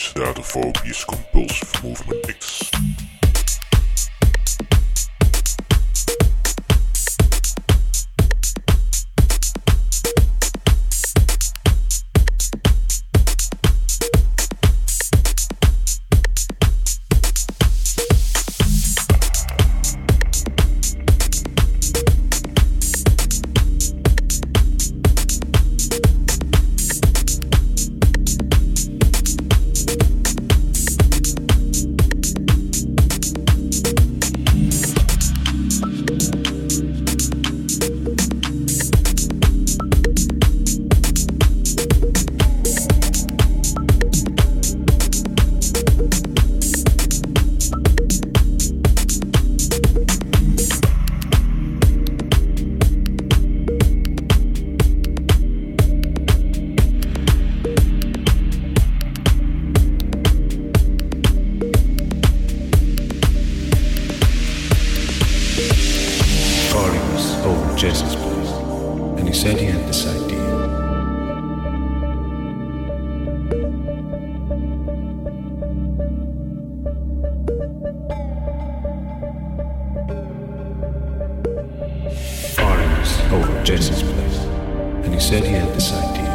Sedator Phobius Compulsive Movement this idea.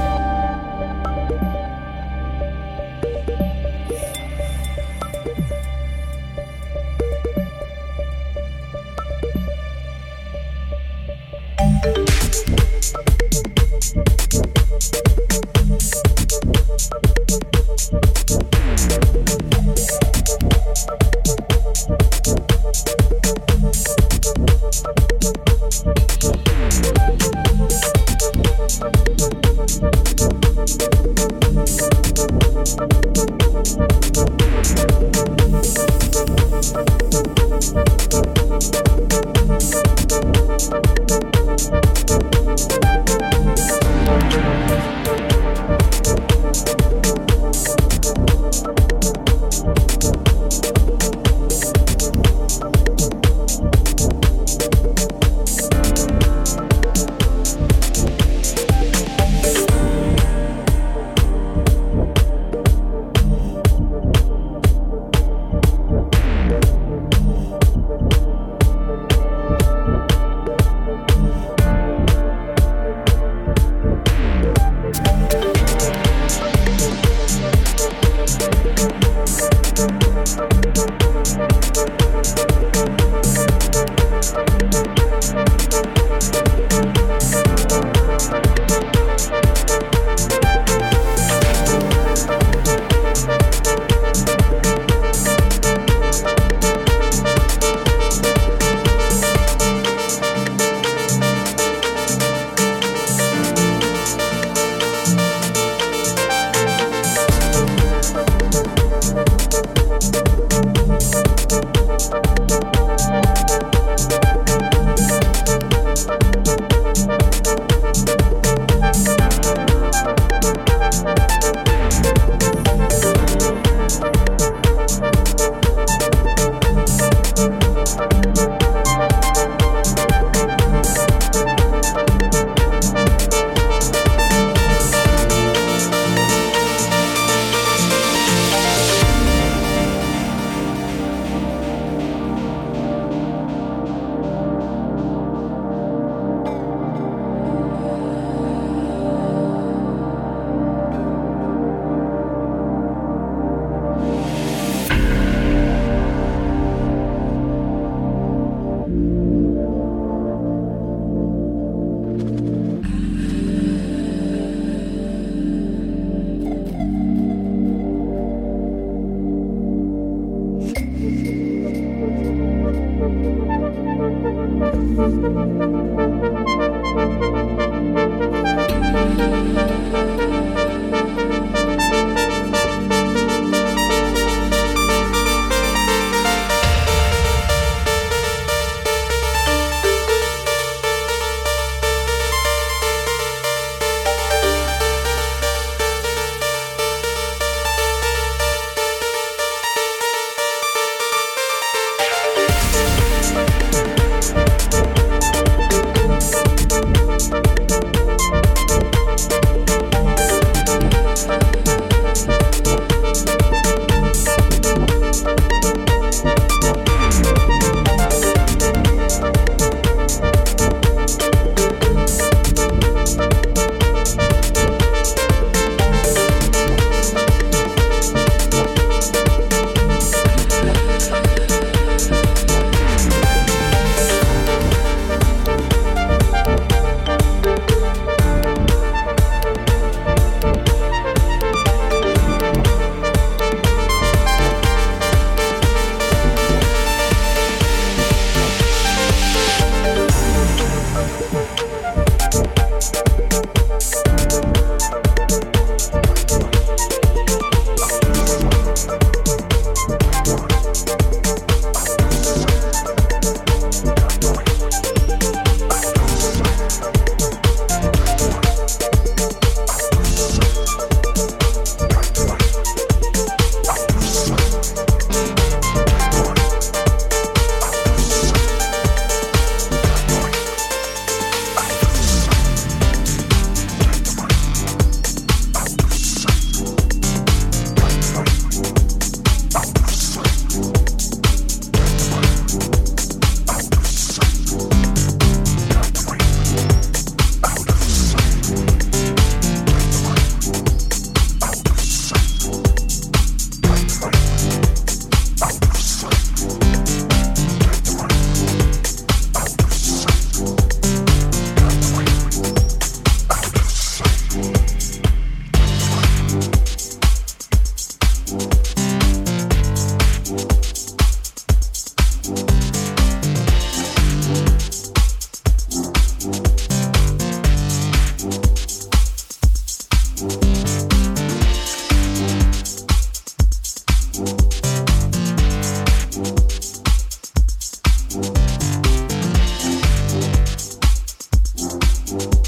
Peace.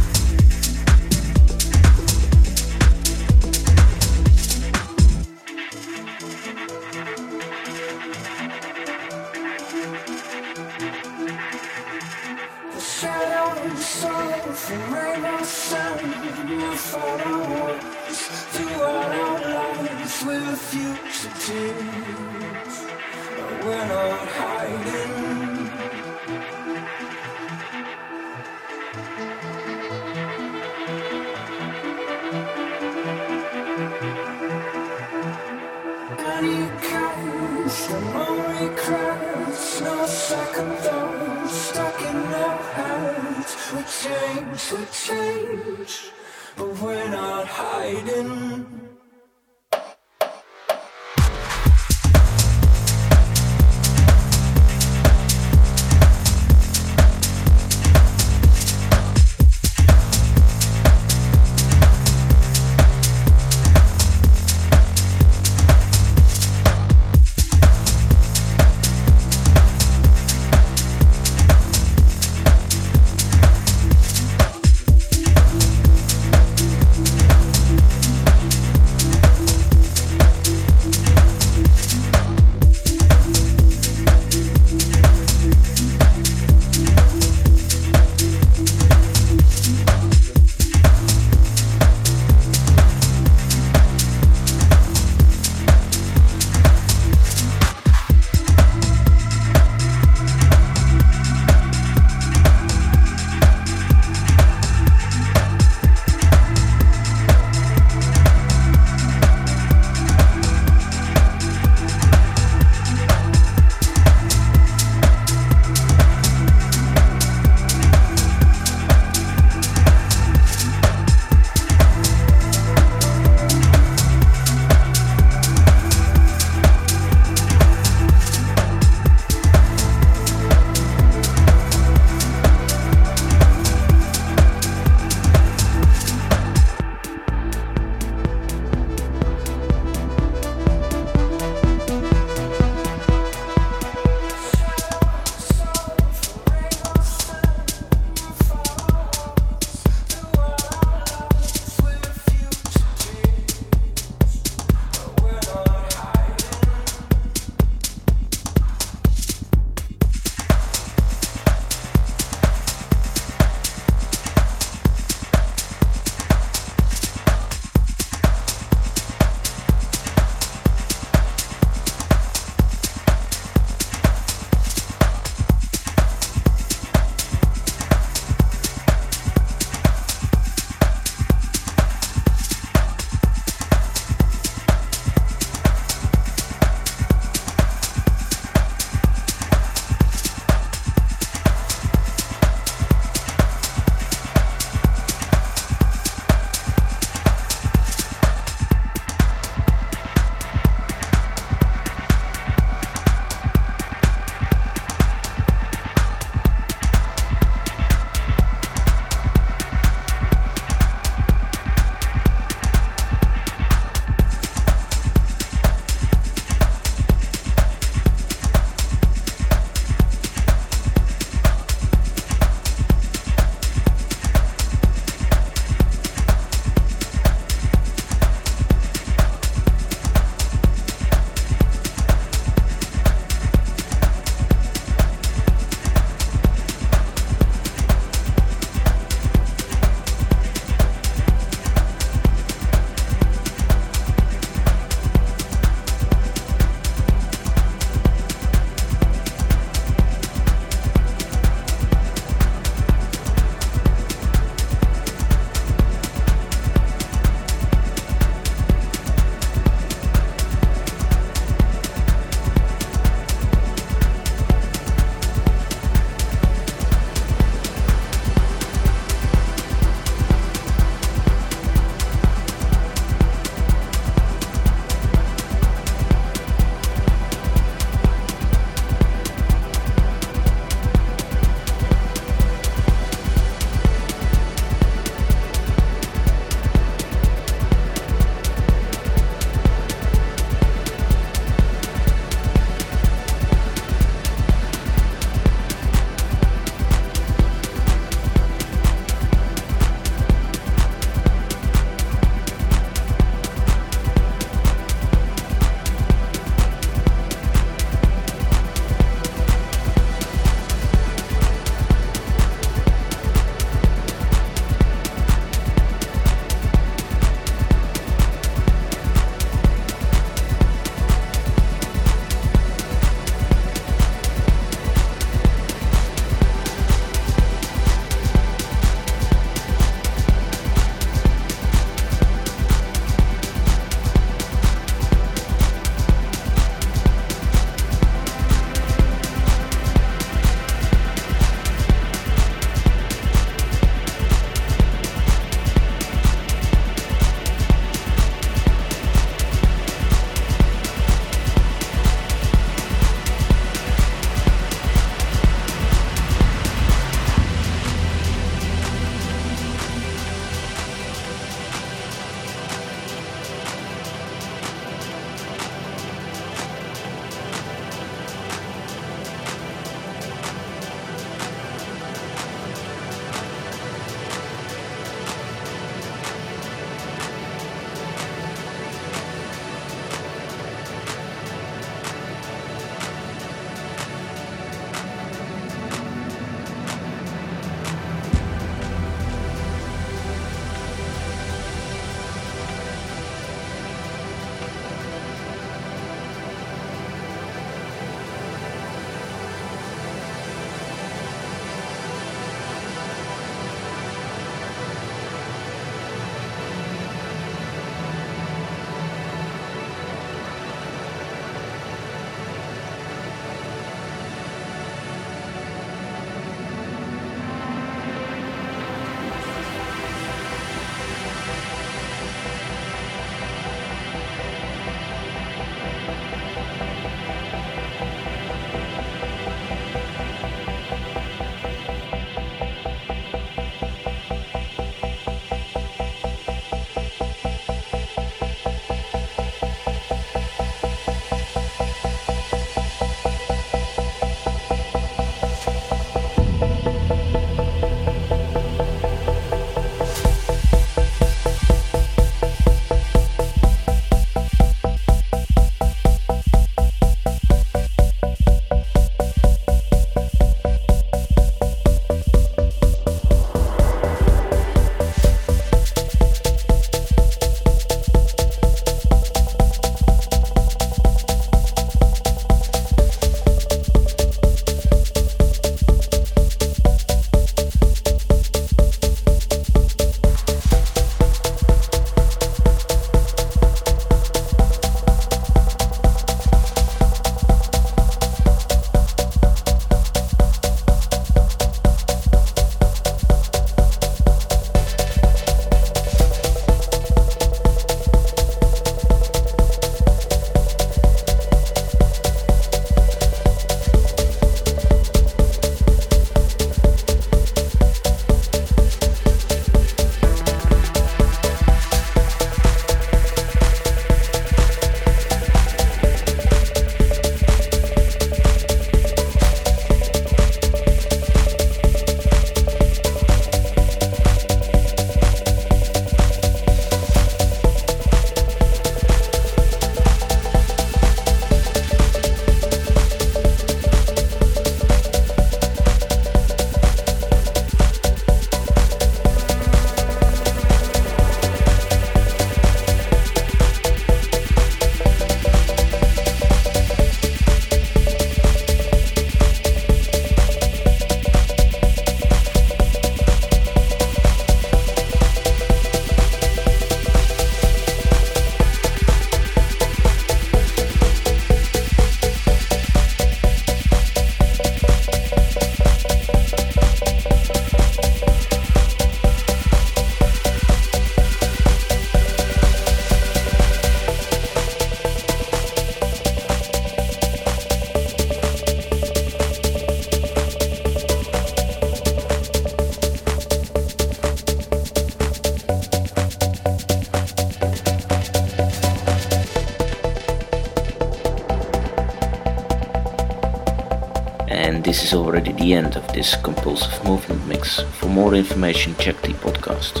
And this is already the end of this compulsive movement mix. For more information, check the podcast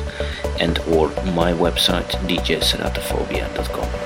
and or my website djceratophobia.com.